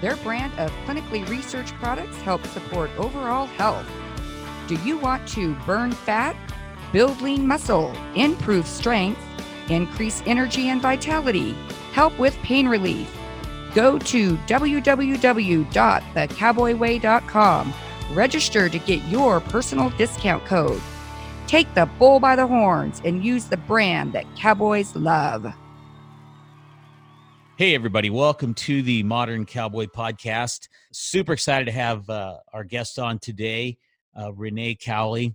Their brand of clinically researched products helps support overall health. Do you want to burn fat, build lean muscle, improve strength, increase energy and vitality, help with pain relief? Go to www.thecowboyway.com. Register to get your personal discount code. Take the bull by the horns and use the brand that cowboys love. Hey, everybody, welcome to the Modern Cowboy Podcast. Super excited to have uh, our guest on today, uh, Renee Cowley.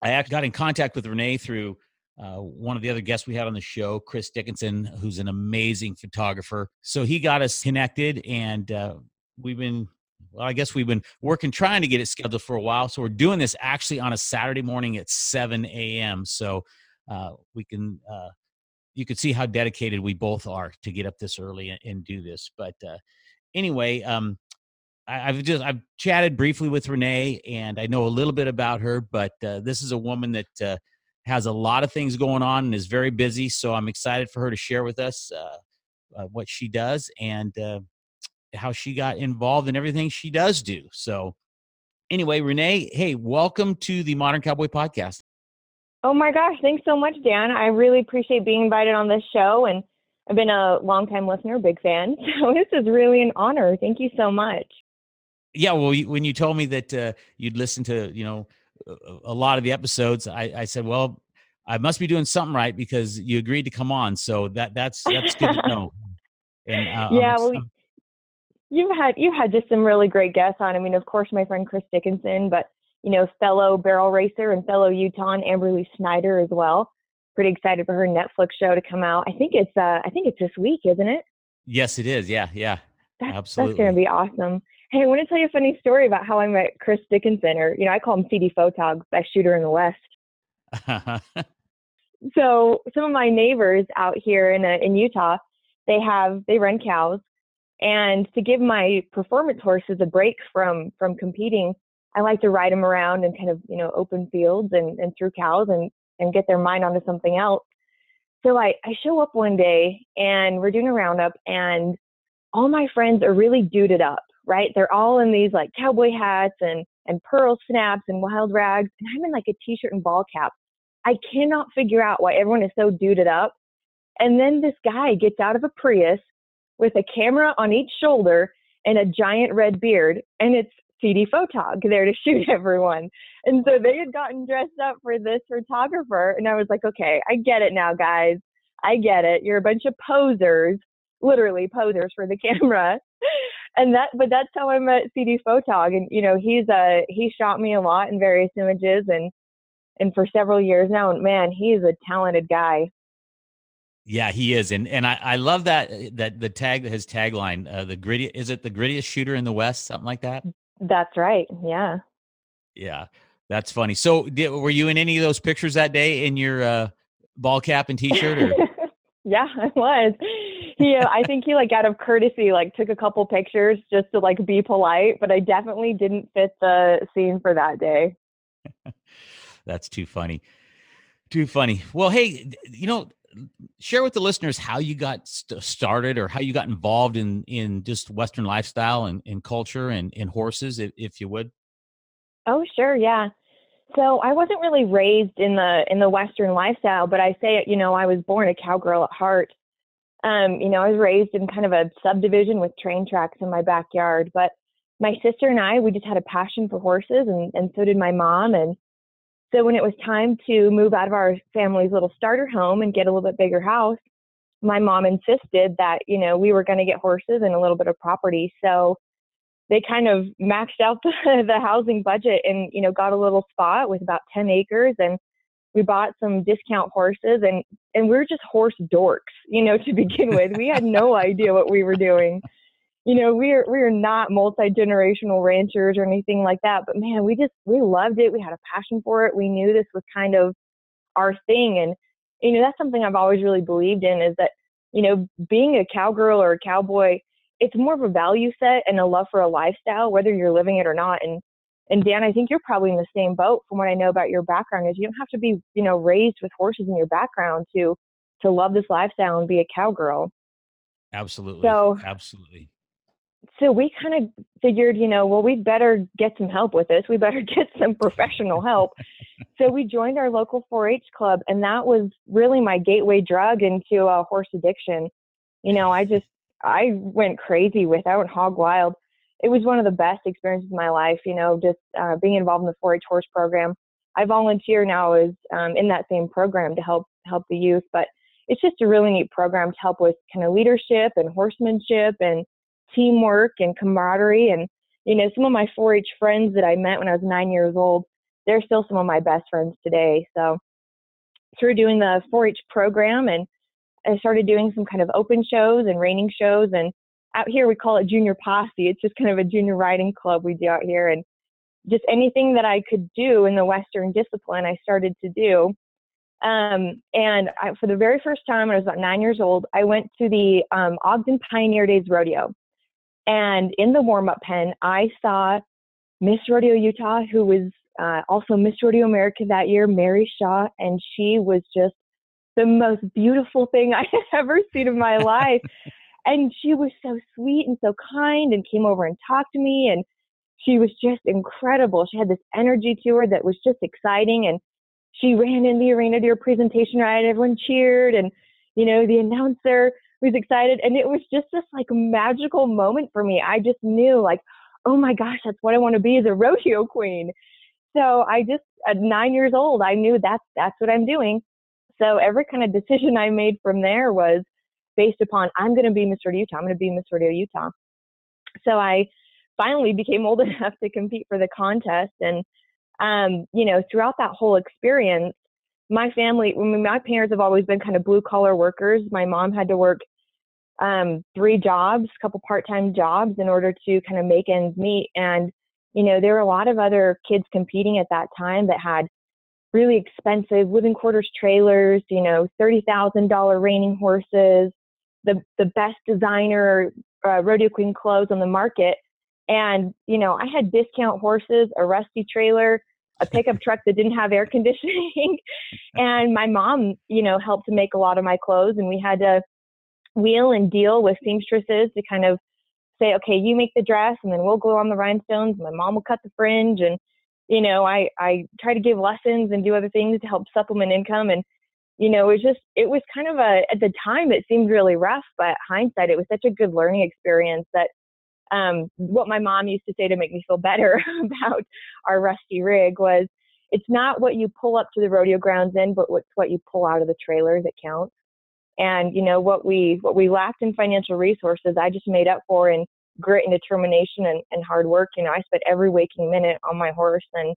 I got in contact with Renee through uh, one of the other guests we had on the show, Chris Dickinson, who's an amazing photographer. So he got us connected, and uh, we've been well, I guess we've been working trying to get it scheduled for a while. So we're doing this actually on a Saturday morning at 7 a.m. So uh, we can, uh, you can see how dedicated we both are to get up this early and, and do this. But uh, anyway, um, I, have just I've chatted briefly with Renee, and I know a little bit about her. But uh, this is a woman that uh, has a lot of things going on and is very busy. So I'm excited for her to share with us uh, what she does and how she got involved in everything she does do. So, anyway, Renee, hey, welcome to the Modern Cowboy Podcast. Oh my gosh, thanks so much, Dan. I really appreciate being invited on this show, and I've been a long-time listener, big fan. So this is really an honor. Thank you so much. Yeah, well, when you told me that uh, you'd listen to, you know, a lot of the episodes, I, I said, well, I must be doing something right because you agreed to come on. So that that's that's good to know. And uh, yeah, well, You've had you've had just some really great guests on. I mean, of course, my friend Chris Dickinson, but you know, fellow barrel racer and fellow Utah Amberley Snyder as well. Pretty excited for her Netflix show to come out. I think it's uh I think it's this week, isn't it? Yes, it is. Yeah, yeah. That's, Absolutely. That's gonna be awesome. Hey, I want to tell you a funny story about how I met Chris Dickinson, or you know, I call him CD Photog, best shooter in the West. so some of my neighbors out here in uh, in Utah, they have they run cows and to give my performance horses a break from from competing, I like to ride them around and kind of you know open fields and, and through cows and and get their mind onto something else. So I, I show up one day and we're doing a roundup and all my friends are really duded up, right? They're all in these like cowboy hats and and pearl snaps and wild rags, and I'm in like a t-shirt and ball cap. I cannot figure out why everyone is so duded up. And then this guy gets out of a Prius with a camera on each shoulder and a giant red beard, and it's CD Photog there to shoot everyone. And so they had gotten dressed up for this photographer, and I was like, okay, I get it now, guys. I get it. You're a bunch of posers, literally posers for the camera. And that, but that's how I met CD Photog, and you know, he's a, he shot me a lot in various images, and and for several years now, and man, he is a talented guy. Yeah, he is, and and I, I love that uh, that the tag his tagline uh, the gritty is it the grittiest shooter in the West something like that. That's right. Yeah. Yeah, that's funny. So, did, were you in any of those pictures that day in your uh, ball cap and t-shirt? Or? yeah, I was. He, uh, I think he like out of courtesy, like took a couple pictures just to like be polite, but I definitely didn't fit the scene for that day. that's too funny. Too funny. Well, hey, you know, share with the listeners how you got st- started or how you got involved in in just Western lifestyle and, and culture and, and horses, if, if you would. Oh, sure, yeah. So I wasn't really raised in the in the Western lifestyle, but I say, you know, I was born a cowgirl at heart. Um, you know, I was raised in kind of a subdivision with train tracks in my backyard, but my sister and I, we just had a passion for horses, and and so did my mom, and so when it was time to move out of our family's little starter home and get a little bit bigger house, my mom insisted that, you know, we were going to get horses and a little bit of property. So they kind of maxed out the, the housing budget and, you know, got a little spot with about 10 acres and we bought some discount horses and, and we were just horse dorks, you know, to begin with. We had no idea what we were doing. You know, we're we're not multi generational ranchers or anything like that. But man, we just we loved it. We had a passion for it. We knew this was kind of our thing, and you know, that's something I've always really believed in is that you know, being a cowgirl or a cowboy, it's more of a value set and a love for a lifestyle, whether you're living it or not. And and Dan, I think you're probably in the same boat from what I know about your background is you don't have to be, you know, raised with horses in your background to to love this lifestyle and be a cowgirl. Absolutely. So absolutely. So we kind of figured, you know, well, we better get some help with this. We better get some professional help. so we joined our local 4-H club, and that was really my gateway drug into uh, horse addiction. You know, I just I went crazy with. I hog wild. It was one of the best experiences of my life. You know, just uh, being involved in the 4-H horse program. I volunteer now as um, in that same program to help help the youth, but it's just a really neat program to help with kind of leadership and horsemanship and teamwork and camaraderie. And, you know, some of my 4 H friends that I met when I was nine years old, they're still some of my best friends today. So, through doing the 4 H program, and I started doing some kind of open shows and reining shows. And out here, we call it junior posse. It's just kind of a junior riding club we do out here. And just anything that I could do in the Western discipline, I started to do. Um, and I, for the very first time, when I was about nine years old, I went to the um, Ogden Pioneer Days Rodeo. And in the warm up pen, I saw Miss Rodeo Utah, who was uh, also Miss Rodeo America that year, Mary Shaw, and she was just the most beautiful thing I had ever seen in my life. and she was so sweet and so kind and came over and talked to me and she was just incredible. She had this energy to her that was just exciting and she ran in the arena to her presentation right everyone cheered and you know the announcer was excited and it was just this like magical moment for me. I just knew like oh my gosh that's what i want to be as a rodeo queen. So i just at nine years old i knew that's that's what i'm doing. So every kind of decision i made from there was based upon i'm going to be miss rodeo utah i'm going to be miss rodeo utah. So i finally became old enough to compete for the contest and um, you know, throughout that whole experience, my family, I mean, my parents have always been kind of blue collar workers. My mom had to work um, three jobs, a couple part time jobs in order to kind of make ends meet. And, you know, there were a lot of other kids competing at that time that had really expensive living quarters trailers, you know, $30,000 reining horses, the, the best designer uh, rodeo queen clothes on the market. And, you know, I had discount horses, a rusty trailer, a pickup truck that didn't have air conditioning. and my mom, you know, helped to make a lot of my clothes. And we had to wheel and deal with seamstresses to kind of say, okay, you make the dress and then we'll glue on the rhinestones. My mom will cut the fringe. And, you know, I, I try to give lessons and do other things to help supplement income. And, you know, it was just, it was kind of a, at the time, it seemed really rough, but hindsight, it was such a good learning experience that um, what my mom used to say to make me feel better about our rusty rig was it's not what you pull up to the rodeo grounds in, but what's what you pull out of the trailer that counts. And you know what we what we lacked in financial resources, I just made up for in grit and determination and, and hard work. You know, I spent every waking minute on my horse, and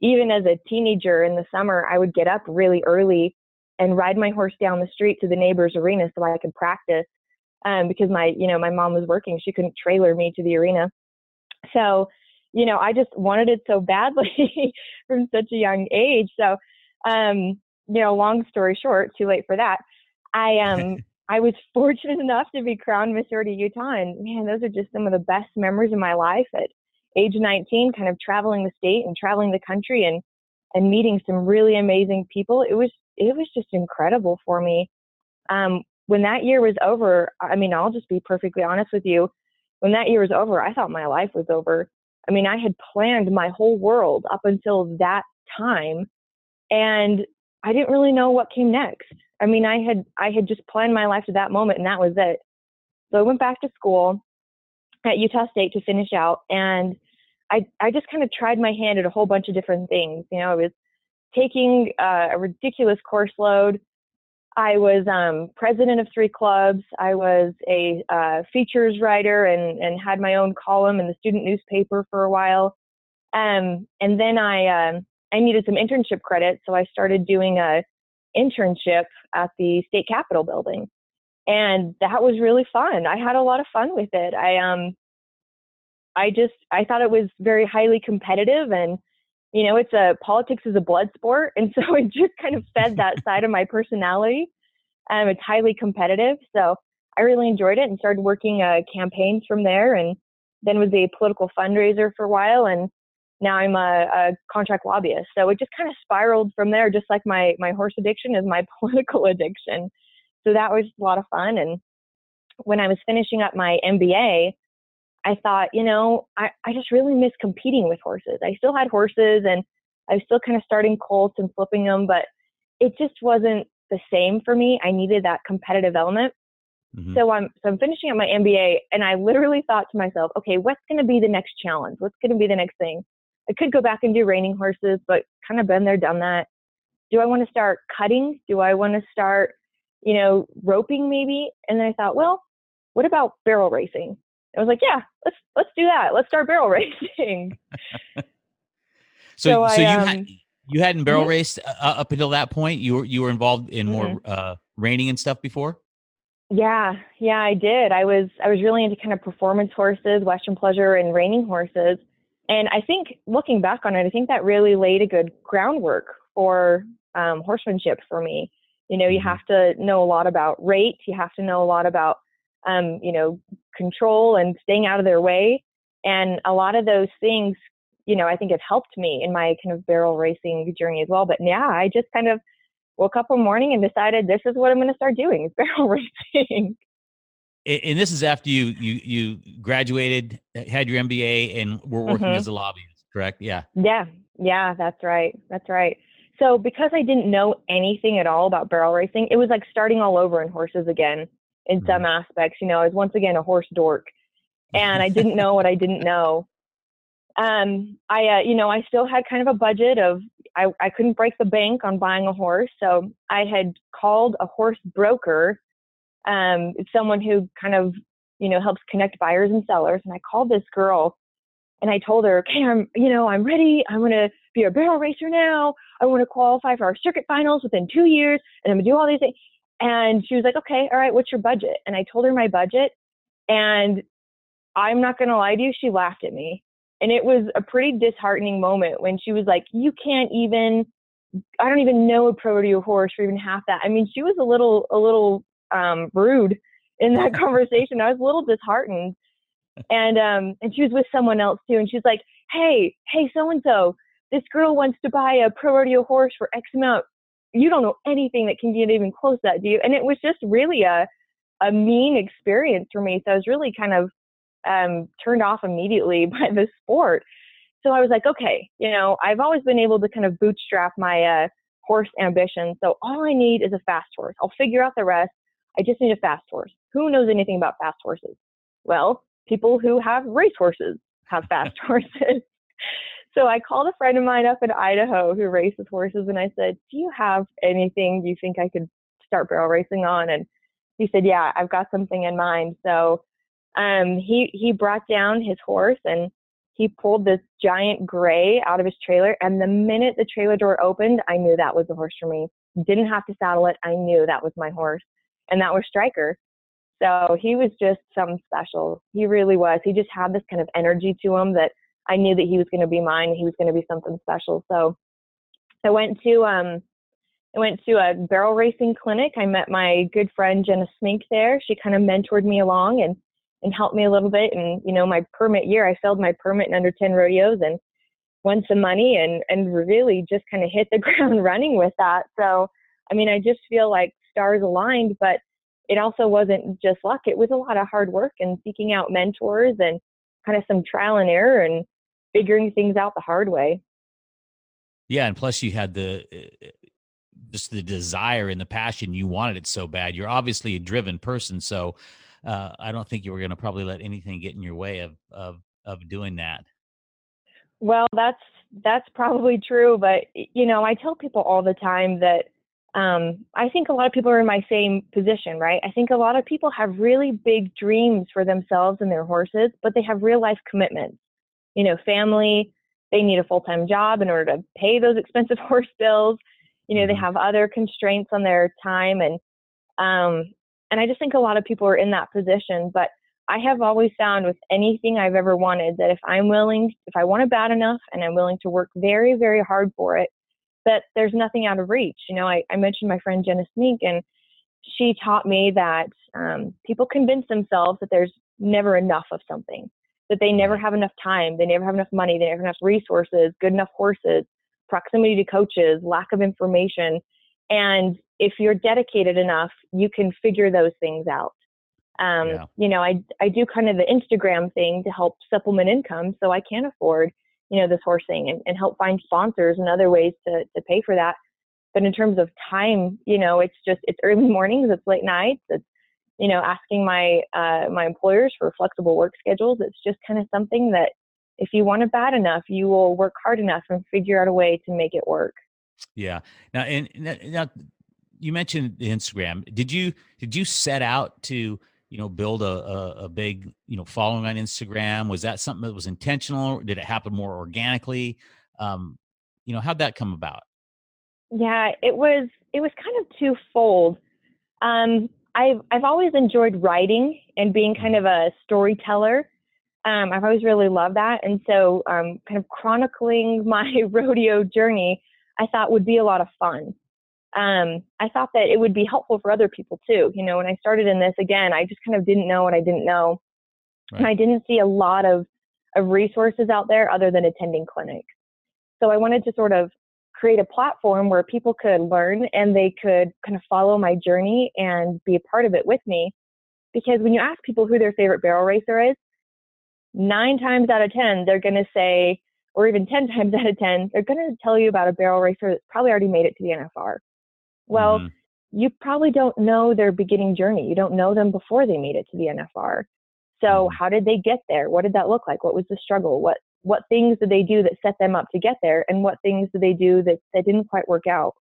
even as a teenager in the summer, I would get up really early and ride my horse down the street to the neighbor's arena so I could practice um, because my, you know, my mom was working. She couldn't trailer me to the arena. So, you know, I just wanted it so badly from such a young age. So, um, you know, long story short, too late for that. I um I was fortunate enough to be crowned Miss Rodeo Utah, and man, those are just some of the best memories of my life. At age 19, kind of traveling the state and traveling the country, and and meeting some really amazing people. It was it was just incredible for me. Um, when that year was over, I mean, I'll just be perfectly honest with you. When that year was over, I thought my life was over. I mean, I had planned my whole world up until that time, and I didn't really know what came next. I mean, I had I had just planned my life to that moment, and that was it. So I went back to school at Utah State to finish out, and I I just kind of tried my hand at a whole bunch of different things. You know, I was taking uh, a ridiculous course load I was um, president of three clubs. I was a uh, features writer and, and had my own column in the student newspaper for a while. Um, and then I um, I needed some internship credit, so I started doing a internship at the state capitol building. and that was really fun. I had a lot of fun with it. I um I just I thought it was very highly competitive and you know it's a politics is a blood sport and so it just kind of fed that side of my personality. Um it's highly competitive. So I really enjoyed it and started working uh, campaigns from there and then was a political fundraiser for a while and now I'm a, a contract lobbyist. So it just kind of spiraled from there, just like my my horse addiction is my political addiction. So that was a lot of fun. And when I was finishing up my MBA, I thought, you know, I, I just really miss competing with horses. I still had horses and I was still kind of starting colts and flipping them, but it just wasn't the same for me. I needed that competitive element. Mm-hmm. So I'm so I'm finishing up my MBA and I literally thought to myself, okay, what's going to be the next challenge? What's going to be the next thing? I could go back and do reining horses, but kind of been there, done that. Do I want to start cutting? Do I want to start, you know, roping maybe? And then I thought, well, what about barrel racing? I was like, yeah, let's let's do that. Let's start barrel racing. so, so, I, you um, had you hadn't barrel mm-hmm. raced uh, up until that point. You were you were involved in more mm-hmm. uh, reining and stuff before. Yeah, yeah, I did. I was I was really into kind of performance horses, Western pleasure, and reining horses. And I think looking back on it, I think that really laid a good groundwork for um, horsemanship for me. You know, you mm-hmm. have to know a lot about rate. You have to know a lot about, um, you know, control and staying out of their way. And a lot of those things, you know, I think have helped me in my kind of barrel racing journey as well. But yeah, I just kind of woke up one morning and decided this is what I'm going to start doing is barrel racing. And this is after you you you graduated, had your MBA, and were working mm-hmm. as a lobbyist, correct? Yeah. Yeah, yeah, that's right. That's right. So because I didn't know anything at all about barrel racing, it was like starting all over in horses again in mm-hmm. some aspects. You know, I was once again a horse dork, and I didn't know what I didn't know. Um, I, uh, you know, I still had kind of a budget of I, I couldn't break the bank on buying a horse. So I had called a horse broker. Um, it's someone who kind of, you know, helps connect buyers and sellers. And I called this girl and I told her, okay, I'm, you know, I'm ready. I'm to be a barrel racer now. I want to qualify for our circuit finals within two years and I'm going to do all these things. And she was like, okay, all right, what's your budget? And I told her my budget. And I'm not going to lie to you, she laughed at me. And it was a pretty disheartening moment when she was like, You can't even, I don't even know a pro rodeo horse for even half that. I mean, she was a little, a little um, rude in that conversation. I was a little disheartened. And um, and she was with someone else too. And she's like, Hey, hey, so and so, this girl wants to buy a pro rodeo horse for X amount. You don't know anything that can get even close to that, do you? And it was just really a a mean experience for me. So I was really kind of um, turned off immediately by the sport. So I was like, okay, you know, I've always been able to kind of bootstrap my uh, horse ambition. So all I need is a fast horse. I'll figure out the rest. I just need a fast horse. Who knows anything about fast horses? Well, people who have race horses have fast horses. so I called a friend of mine up in Idaho who races horses and I said, Do you have anything you think I could start barrel racing on? And he said, Yeah, I've got something in mind. So um, he he brought down his horse and he pulled this giant gray out of his trailer. And the minute the trailer door opened, I knew that was the horse for me. Didn't have to saddle it. I knew that was my horse, and that was Striker. So he was just something special. He really was. He just had this kind of energy to him that I knew that he was going to be mine. He was going to be something special. So I went to um, I went to a barrel racing clinic. I met my good friend Jenna Smink there. She kind of mentored me along and and helped me a little bit. And, you know, my permit year, I failed my permit in under 10 rodeos and won some money and, and really just kind of hit the ground running with that. So, I mean, I just feel like stars aligned, but it also wasn't just luck. It was a lot of hard work and seeking out mentors and kind of some trial and error and figuring things out the hard way. Yeah. And plus you had the, uh, just the desire and the passion you wanted it so bad you're obviously a driven person so uh, I don't think you were going to probably let anything get in your way of of of doing that. Well, that's that's probably true, but you know, I tell people all the time that um, I think a lot of people are in my same position, right? I think a lot of people have really big dreams for themselves and their horses, but they have real life commitments. You know, family, they need a full time job in order to pay those expensive horse bills. You know, they mm-hmm. have other constraints on their time and um, and I just think a lot of people are in that position. But I have always found with anything I've ever wanted that if I'm willing, if I want it bad enough and I'm willing to work very, very hard for it, that there's nothing out of reach. You know, I, I mentioned my friend Jenna Sneak, and she taught me that um, people convince themselves that there's never enough of something, that they never have enough time, they never have enough money, they never have enough resources, good enough horses, proximity to coaches, lack of information. And if you're dedicated enough, you can figure those things out. Um, yeah. You know, I, I do kind of the Instagram thing to help supplement income so I can afford, you know, this horsing and, and help find sponsors and other ways to, to pay for that. But in terms of time, you know, it's just, it's early mornings, it's late nights, it's, you know, asking my, uh, my employers for flexible work schedules. It's just kind of something that if you want it bad enough, you will work hard enough and figure out a way to make it work. Yeah. Now, and now you mentioned Instagram. Did you did you set out to you know build a, a, a big you know following on Instagram? Was that something that was intentional? Did it happen more organically? Um, you know, how'd that come about? Yeah, it was it was kind of twofold. Um, I've I've always enjoyed writing and being kind mm-hmm. of a storyteller. Um, I've always really loved that, and so um, kind of chronicling my rodeo journey, I thought would be a lot of fun um, I thought that it would be helpful for other people too. You know, when I started in this again, I just kind of didn't know what I didn't know. Right. And I didn't see a lot of, of resources out there other than attending clinics. So I wanted to sort of create a platform where people could learn and they could kind of follow my journey and be a part of it with me. Because when you ask people who their favorite barrel racer is, nine times out of 10, they're going to say, or even 10 times out of 10, they're going to tell you about a barrel racer that's probably already made it to the NFR. Well, mm-hmm. you probably don't know their beginning journey. You don't know them before they made it to the NFR. So mm-hmm. how did they get there? What did that look like? What was the struggle? What what things did they do that set them up to get there? And what things did they do that, that didn't quite work out?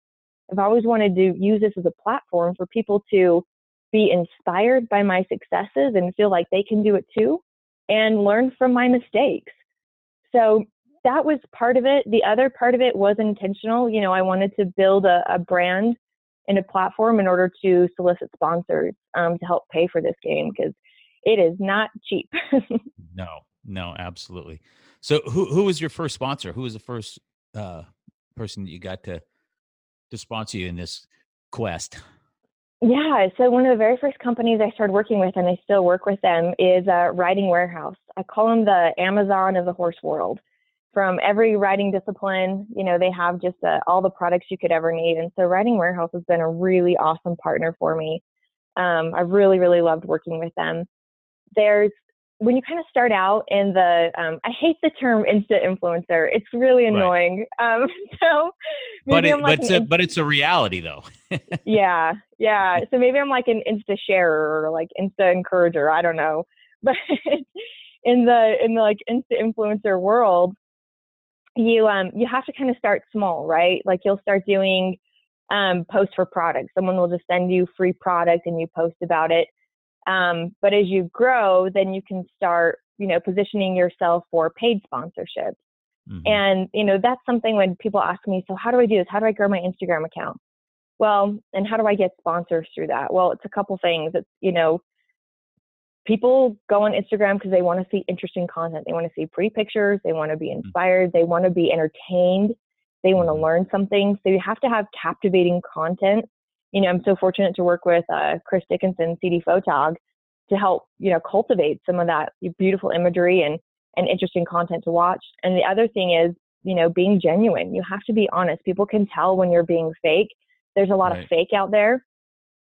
I've always wanted to use this as a platform for people to be inspired by my successes and feel like they can do it too and learn from my mistakes. So that was part of it. The other part of it was intentional. You know, I wanted to build a, a brand in a platform in order to solicit sponsors um, to help pay for this game because it is not cheap. no, no, absolutely. So, who who was your first sponsor? Who was the first uh, person that you got to to sponsor you in this quest? Yeah, so one of the very first companies I started working with, and I still work with them, is uh, Riding Warehouse. I call them the Amazon of the horse world from every riding discipline. You know, they have just uh, all the products you could ever need. And so Riding Warehouse has been a really awesome partner for me. Um, I've really, really loved working with them. There's when you kind of start out in the, um, I hate the term insta influencer. It's really annoying. Right. Um, so, but it, like but, it's a, but it's a reality though. yeah, yeah. So maybe I'm like an insta sharer or like insta encourager. I don't know, but in the in the like insta influencer world, you um you have to kind of start small, right? Like you'll start doing um, posts for products. Someone will just send you free product and you post about it. Um, but as you grow, then you can start, you know, positioning yourself for paid sponsorships. Mm-hmm. And you know that's something when people ask me, so how do I do this? How do I grow my Instagram account? Well, and how do I get sponsors through that? Well, it's a couple things. It's you know people go on Instagram because they want to see interesting content. They want to see pretty pictures. They want to be mm-hmm. inspired. They want to be entertained. They want to mm-hmm. learn something. So you have to have captivating content. You know, I'm so fortunate to work with uh, Chris Dickinson, CD Photog, to help you know cultivate some of that beautiful imagery and and interesting content to watch. And the other thing is, you know, being genuine. You have to be honest. People can tell when you're being fake. There's a lot right. of fake out there.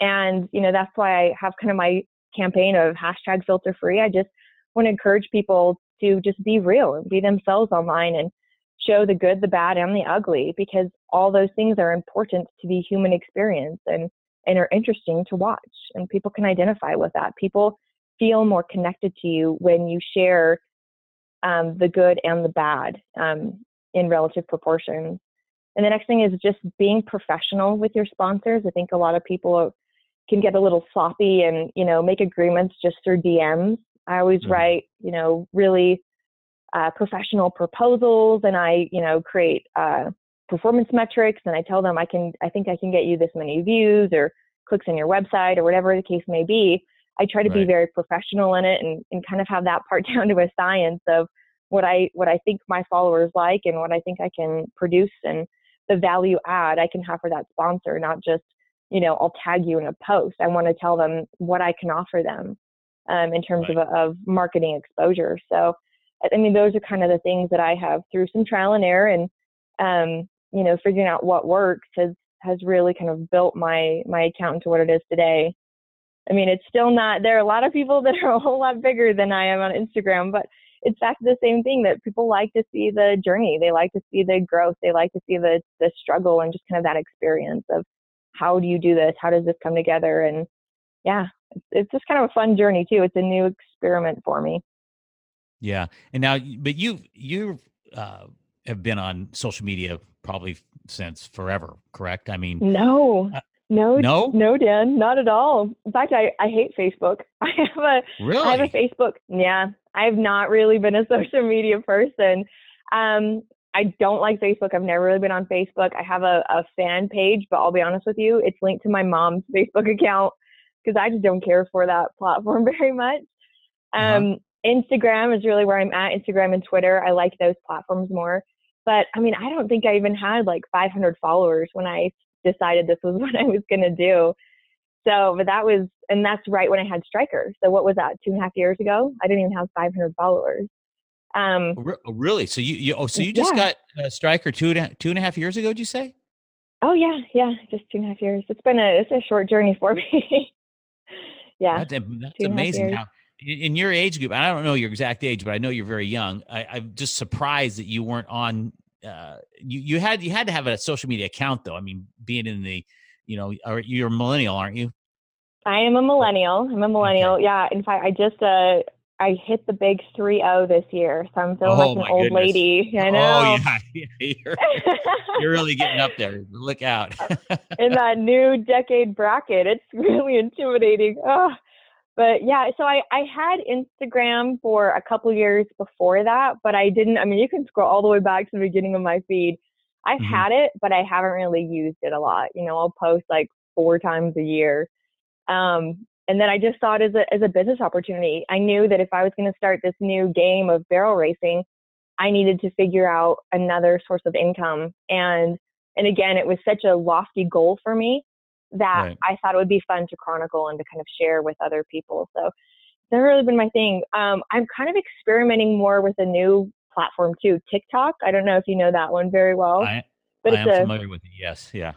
And, you know, that's why I have kind of my campaign of hashtag filter free. I just want to encourage people to just be real and be themselves online and show the good, the bad, and the ugly because all those things are important to the human experience and, and are interesting to watch. And people can identify with that. People feel more connected to you when you share um, the good and the bad um, in relative proportions. And the next thing is just being professional with your sponsors. I think a lot of people can get a little sloppy and you know make agreements just through DMs. I always mm-hmm. write you know really uh, professional proposals, and I you know create uh, performance metrics, and I tell them I can I think I can get you this many views or clicks on your website or whatever the case may be. I try to Right. be very professional in it and, and kind of have that part down to a science of what I what I think my followers like and what I think I can produce and the value add I can have for that sponsor, not just you know I'll tag you in a post. I want to tell them what I can offer them um, in terms of of marketing exposure. So I mean those are kind of the things that I have through some trial and error and um, you know figuring out what works has has really kind of built my my account into what it is today. I mean, it's still not. There are a lot of people that are a whole lot bigger than I am on Instagram, but it's back to the same thing that people like to see the journey. They like to see the growth. They like to see the the struggle and just kind of that experience of how do you do this? How does this come together? And yeah, it's, just kind of a fun journey too. It's a new experiment for me. Yeah, and now, but you you uh, have been on social media probably since forever, correct? I mean, No, Uh, no, no? no, Dan, not at all. In fact, I I hate Facebook. I have a really? I have a Facebook. Yeah, I've not really been a social media person. Um, I don't like Facebook. I've never really been on Facebook. I have a, a fan page, but I'll be honest with you, it's linked to my mom's Facebook account because I just don't care for that platform very much. Uh-huh. Um, Instagram is really where I'm at. Instagram and Twitter, I like those platforms more. But I mean, I don't think I even had like 500 followers when I decided this was what I was going to do. So, but that was, and that's right when I had Striker. So, what was that, two and a half years ago? I didn't even have 500 followers. Um, oh, really? So you, you oh, so you just Yeah. got a Striker two and a, two and a half years ago? Did you say? oh, yeah, yeah, just two and a half years. It's been a, it's a short journey for me. yeah. That's, that's two and a half amazing. Now, in, your age group, I don't know your exact age, but I know you're very young. I, I'm just surprised that you weren't on. Uh, you you had you had to have a social media account though. I mean, being in the, you know, or you're a millennial, aren't you? I am a millennial. I'm a millennial. Yeah. In fact, I just, uh, I hit the big 3 0 this year. So I'm feeling Oh, like an old goodness. lady. I know. Oh know. yeah, you're, you're really getting up there. Look out. in that new decade bracket. It's really intimidating. Oh. But yeah, so I, I had Instagram for a couple years before that, but I didn't. I mean, you can scroll all the way back to the beginning of my feed. I've Mhm. had it, but I haven't really used it a lot. You know, I'll post like four times a year. Um, and then I just saw it as a, as a business opportunity. I knew that if I was going to start this new game of barrel racing, I needed to figure out another source of income. And and again, it was such a lofty goal for me that Right. I thought it would be fun to chronicle and to kind of share with other people. So it's never really been my thing. Um, I'm kind of experimenting more with a new platform too, TikTok. I don't know if you know that one very well, I, but I it's am a familiar with it. Yes, yeah.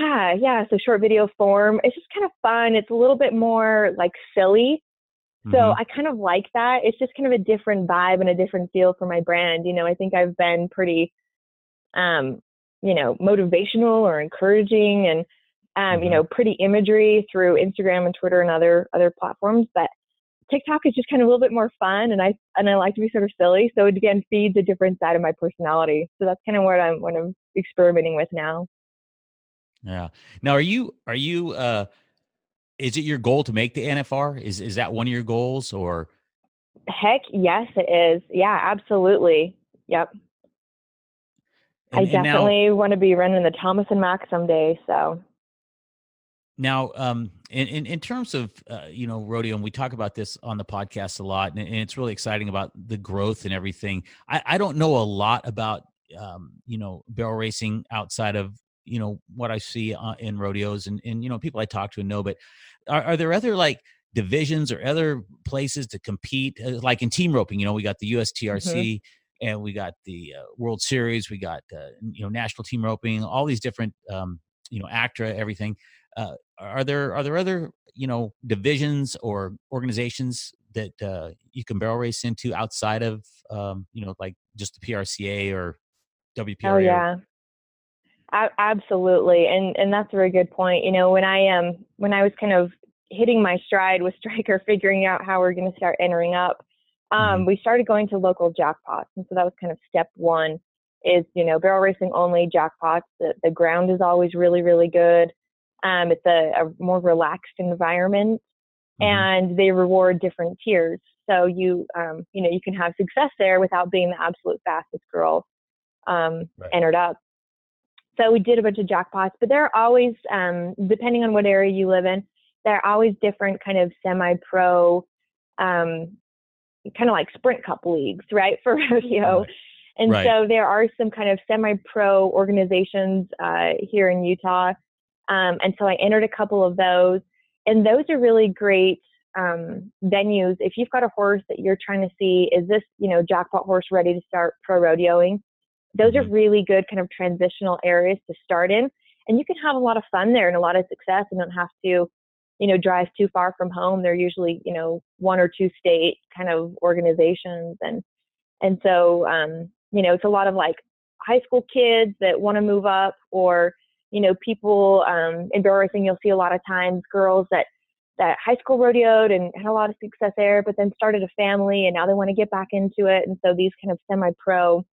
Yeah, yeah. So short video form. It's just kind of fun. It's a little bit more like silly. So Mhm. I kind of like that. It's just kind of a different vibe and a different feel for my brand. You know, I think I've been pretty, um, you know, motivational or encouraging and, um, Mhm. you know, pretty imagery through Instagram and Twitter and other other platforms. But TikTok is just kind of a little bit more fun, and I and I like to be sort of silly. So it again feeds a different side of my personality. So that's kind of what I'm what I'm experimenting with now. Yeah. Now, are you are you uh is it your goal to make the NFR? Is is that one of your goals or Heck, yes, it is. Yeah, absolutely. Yep. I and- now- definitely want to be running the Thomas and Mack someday. So Now, um, in, in, in terms of, uh, you know, rodeo, and we talk about this on the podcast a lot, and, and it's really exciting about the growth and everything. I, I don't know a lot about, um, you know, barrel racing outside of, you know, what I see uh, in rodeos and, and, you know, people I talk to and know, but are, are there other like divisions or other places to compete? Uh, like in team roping, you know, we got the USTRC and we got the uh, World Series, we got, uh, you know, national team roping, all these different, um, you know, ACTRA, everything uh, are there are there other you know divisions or organizations that uh, you can barrel race into outside of um, you know like just the PRCA or WPRA? Oh yeah, Absolutely, and and that's a very good point. You know, when I um when I was kind of hitting my stride with Striker, figuring out how we're going to start entering up, um, Mhm. we started going to local jackpots, and so that was kind of step one. Is you know barrel racing only jackpots. The the ground is always really really good. Um, it's a, a more relaxed environment Mhm. and they reward different tiers. So you, um, you know, you can have success there without being the absolute fastest girl um, Right. entered up. So we did a bunch of jackpots, but there are always, um, depending on what area you live in, there are always different kind of semi-pro, um, kind of like sprint cup leagues, right, for rodeo. Right. And right. so there are some kind of semi-pro organizations uh, here in Utah, um, and so I entered a couple of those, and those are really great um, venues. If you've got a horse that you're trying to see, is this you know jackpot horse ready to start pro rodeoing? Those mm-hmm. are really good kind of transitional areas to start in, and you can have a lot of fun there and a lot of success, and don't have to you know drive too far from home. They're usually you know one or two state kind of organizations, and and so um, you know it's a lot of like high school kids that want to move up or you know people um, in barrel racing you'll see a lot of times girls that that high school rodeoed and had a lot of success there, but then started a family and now they want to get back into it. And so these kind of semi-pro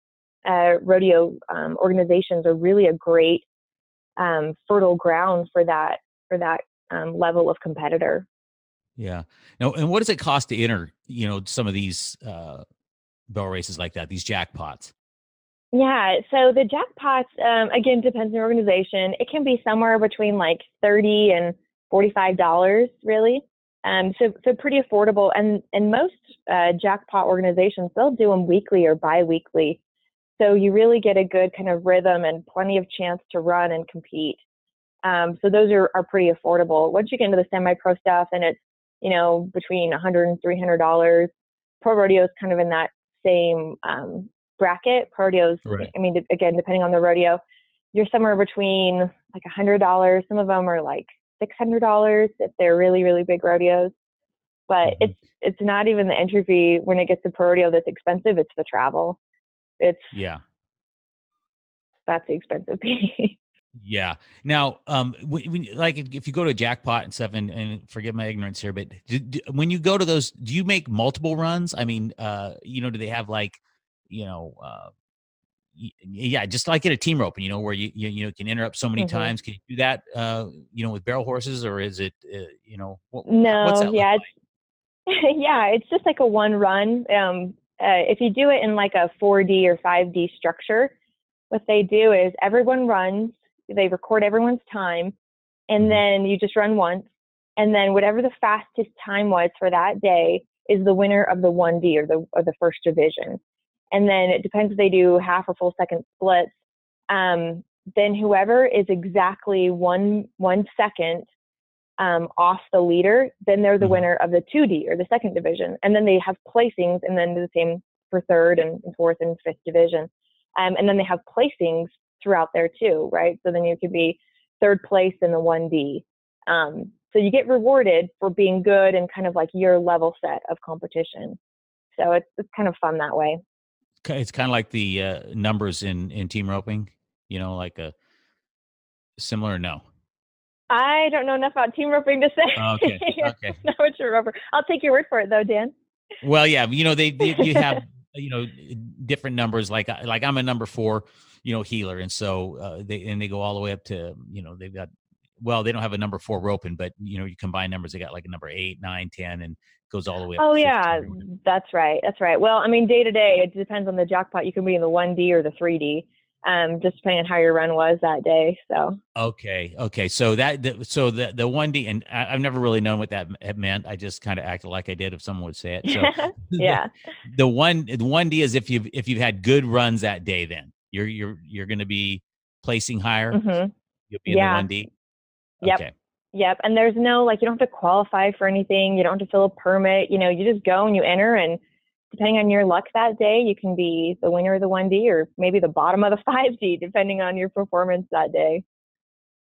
uh, rodeo um, organizations are really a great um, fertile ground for that for that um, level of competitor. Yeah. Now, and what does it cost to enter? You know, some of these uh, barrel races like that, these jackpots. Yeah, so the jackpots um, again depends on the organization. It can be somewhere between like thirty and $45 really. Um, so, so pretty affordable. And, and most uh, jackpot organizations, they'll do them weekly or bi-weekly. So you really get a good kind of rhythm and plenty of chance to run and compete. Um, so those are, are pretty affordable. Once you get into the semi-pro stuff and it's, you know, between 100 and $300, pro rodeo is kind of in that same um, bracket. Pro rodeos, right. I mean, again, depending on the rodeo, you're somewhere between like $100. Some of them are like $600 if they're really, really big rodeos. But mm-hmm. it's it's not even the entry fee when it gets to pro rodeo that's expensive. It's the travel. It's yeah. That's the expensive fee. Yeah. Now, um, when, like if you go to a jackpot and stuff, and, and forgive my ignorance here, but do, do, when you go to those, do you make multiple runs? I mean, uh, you know, do they have like, you know, uh, yeah, just like at a team rope, you know, where you you, you know can interrupt so many mm-hmm. times. Can you do that, uh, you know, with barrel horses, or is it, uh, you know, what, no, yeah, it's, yeah, it's just like a one run. Um, uh, if you do it in like a 4D or 5D structure, what they do is everyone runs, they record everyone's time, and mm-hmm. then you just run once, and then whatever the fastest time was for that day is the winner of the 1D or the or the first division and then it depends if they do half or full second splits. Um, then whoever is exactly one one second um, off the leader, then they're the mm-hmm. winner of the 2D or the second division. And then they have placings, and then the same for third and fourth and fifth division. Um, and then they have placings throughout there too, right? So then you could be third place in the 1D. Um, so you get rewarded for being good and kind of like your level set of competition. So it's, it's kind of fun that way it's kind of like the uh, numbers in in team roping you know like a similar no i don't know enough about team roping to say okay okay no it's a roper i'll take your word for it though dan well yeah you know they, they you have you know different numbers like like i'm a number four you know heeler and so uh, they and they go all the way up to you know they've got well they don't have a number four roping but you know you combine numbers they got like a number eight nine ten and goes all the way. Oh yeah, that's right. That's right. Well, I mean, day to day, it depends on the jackpot. You can be in the one D or the three D, um, just depending on how your run was that day. So. Okay. Okay. So that so the the one D, and I, have never really known what that meant. I just kind of acted like I did if someone would say it. So yeah. The, the one the one D is if you've if you've had good runs that day, then you're you're you're going to be placing higher. Mm-hmm. You'll be in yeah. the one D. Yep. Okay. Yep. And there's no, like, you don't have to qualify for anything. You don't have to fill a permit. You know, you just go and you enter. And depending on your luck that day, you can be the winner of the 1D or maybe the bottom of the 5D, depending on your performance that day.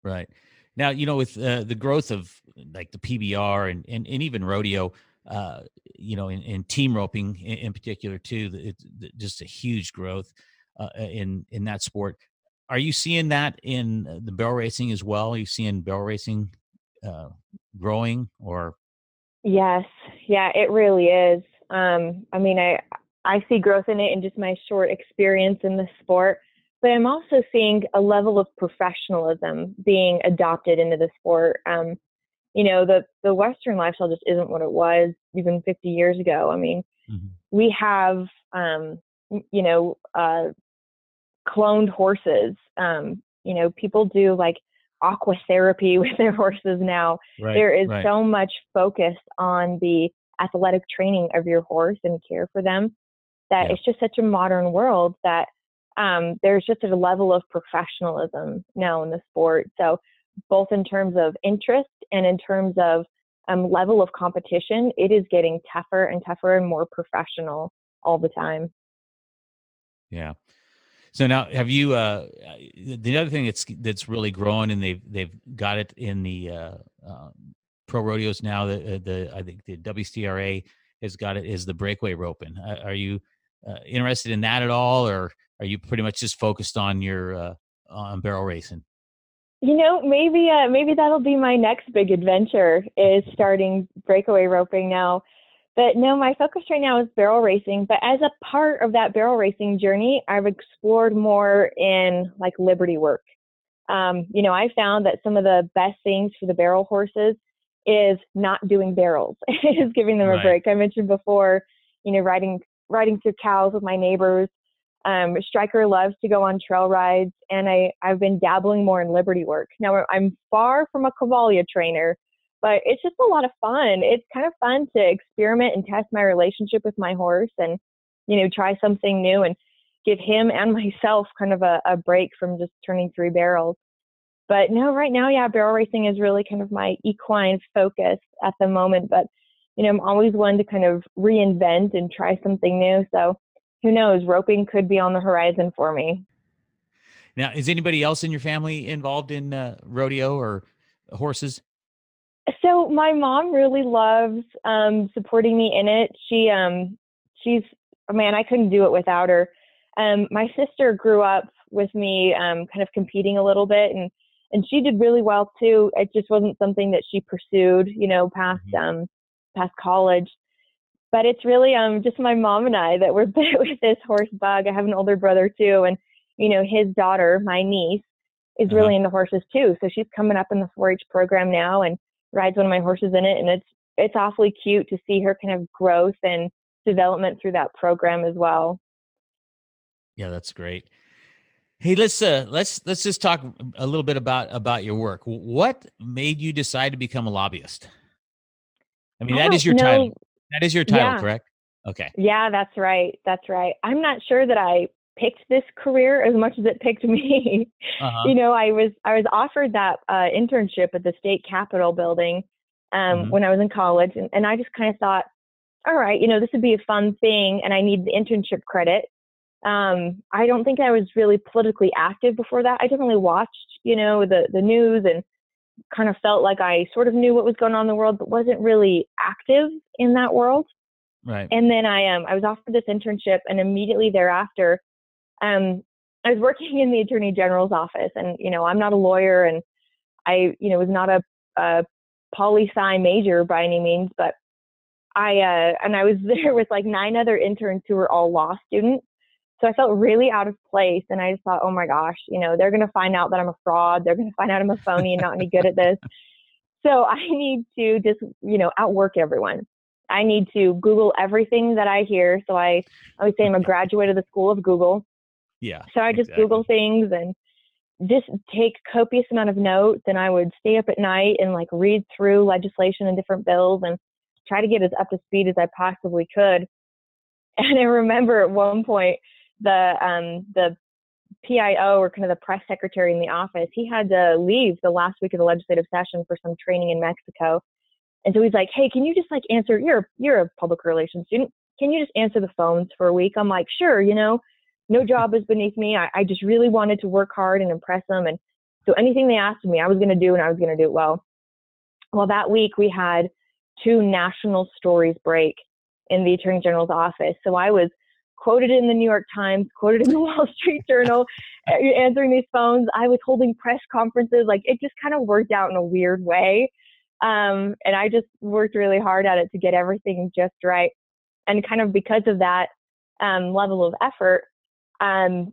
Right. Now, you know, with uh, the growth of like the PBR and, and, and even rodeo, uh, you know, in, in team roping in, in particular, too, it's just a huge growth uh, in, in that sport. Are you seeing that in the barrel racing as well? Are you seeing barrel racing uh, growing or yes yeah it really is um, i mean i i see growth in it in just my short experience in the sport but i'm also seeing a level of professionalism being adopted into the sport um, you know the the western lifestyle just isn't what it was even 50 years ago i mean mm-hmm. we have um, you know uh, cloned horses um, You know, people do like aqua therapy with their horses now. Right, there is right. so much focus on the athletic training of your horse and care for them that Yeah. it's just such a modern world that um, there's just a level of professionalism now in the sport. So both in terms of interest and in terms of um, level of competition, it is getting tougher and tougher and more professional all the time. Yeah. So now, have you? Uh, the other thing that's that's really growing, and they've they've got it in the uh, uh, pro rodeos now. The uh, the I think the WCRA has got it is the breakaway roping. Uh, are you uh, interested in that at all, or are you pretty much just focused on your uh, on barrel racing? You know, maybe uh, maybe that'll be my next big adventure is starting breakaway roping now. But no, my focus right now is barrel racing. But as a part of that barrel racing journey, I've explored more in like liberty work. Um, you know, I found that some of the best things for the barrel horses is not doing barrels, is giving them Right. a break. I mentioned before, you know, riding riding through cows with my neighbors. Um, Striker loves to go on trail rides, and I I've been dabbling more in liberty work. Now I'm far from a cavalia trainer, but it's just a lot of fun. It's kind of fun to experiment and test my relationship with my horse, and you know, try something new and give him and myself kind of a, a break from just turning three barrels. But no, right now, yeah, barrel racing is really kind of my equine focus at the moment. But you know, I'm always one to kind of reinvent and try something new. So who knows? Roping could be on the horizon for me. Now, is anybody else in your family involved in uh, rodeo or horses? So my mom really loves um, supporting me in it. She um, she's man, I couldn't do it without her. Um, my sister grew up with me, um, kind of competing a little bit, and and she did really well too. It just wasn't something that she pursued, you know, past um, past college. But it's really um, just my mom and I that were bit with this horse bug. I have an older brother too, and you know his daughter, my niece, is Uh-huh. really into horses too. So she's coming up in the 4-H program now and rides one of my horses in it, and it's it's awfully cute to see her kind of growth and development through that program as well. Yeah, that's great. Hey, let's uh let's let's just talk a little bit about about your work. What made you decide to become a lobbyist? I mean, I that is your title. That is your title, Yeah. correct? Okay. Yeah, that's right. That's right. I'm not sure that I picked this career as much as it picked me. Uh-huh. you know, I was I was offered that uh, internship at the state capitol building um, Mhm. when I was in college, and, and I just kind of thought, all right, you know, this would be a fun thing, and I need the internship credit. Um, I don't think I was really politically active before that. I definitely watched, you know, the the news and kind of felt like I sort of knew what was going on in the world, but wasn't really active in that world. Right. And then I um I was offered this internship, and immediately thereafter, um, I was working in the attorney general's office, and you know I'm not a lawyer, and I you know was not a, a poli sci major by any means, but I uh, and I was there with like nine other interns who were all law students. So I felt really out of place, and I just thought, oh my gosh, you know, they're gonna find out that I'm a fraud. They're gonna find out I'm a phony and not any good at this. So I need to just, you know, outwork everyone. I need to Google everything that I hear. So I always say I'm a graduate of the School of Google. Yeah. So I just exactly. Google things and just take copious amount of notes. And I would stay up at night and like read through legislation and different bills and try to get as up to speed as I possibly could. And I remember at one point the um, the PIO or kind of the press secretary in the office, he had to leave the last week of the legislative session for some training in Mexico. And so he's like, "Hey, can you just like answer? You're you're a public relations student. Can you just answer the phones for a week?" I'm like, "Sure." You know, no job is beneath me. I, I just really wanted to work hard and impress them, and so anything they asked me, I was going to do, and I was going to do it well. Well, that week we had two national stories break in the attorney general's office, so I was quoted in the New York Times, quoted in the Wall Street Journal, answering these phones. I was holding press conferences. Like it just kind of worked out in a weird way. Um, and I just worked really hard at it to get everything just right. And kind of because of that um, level of effort, um,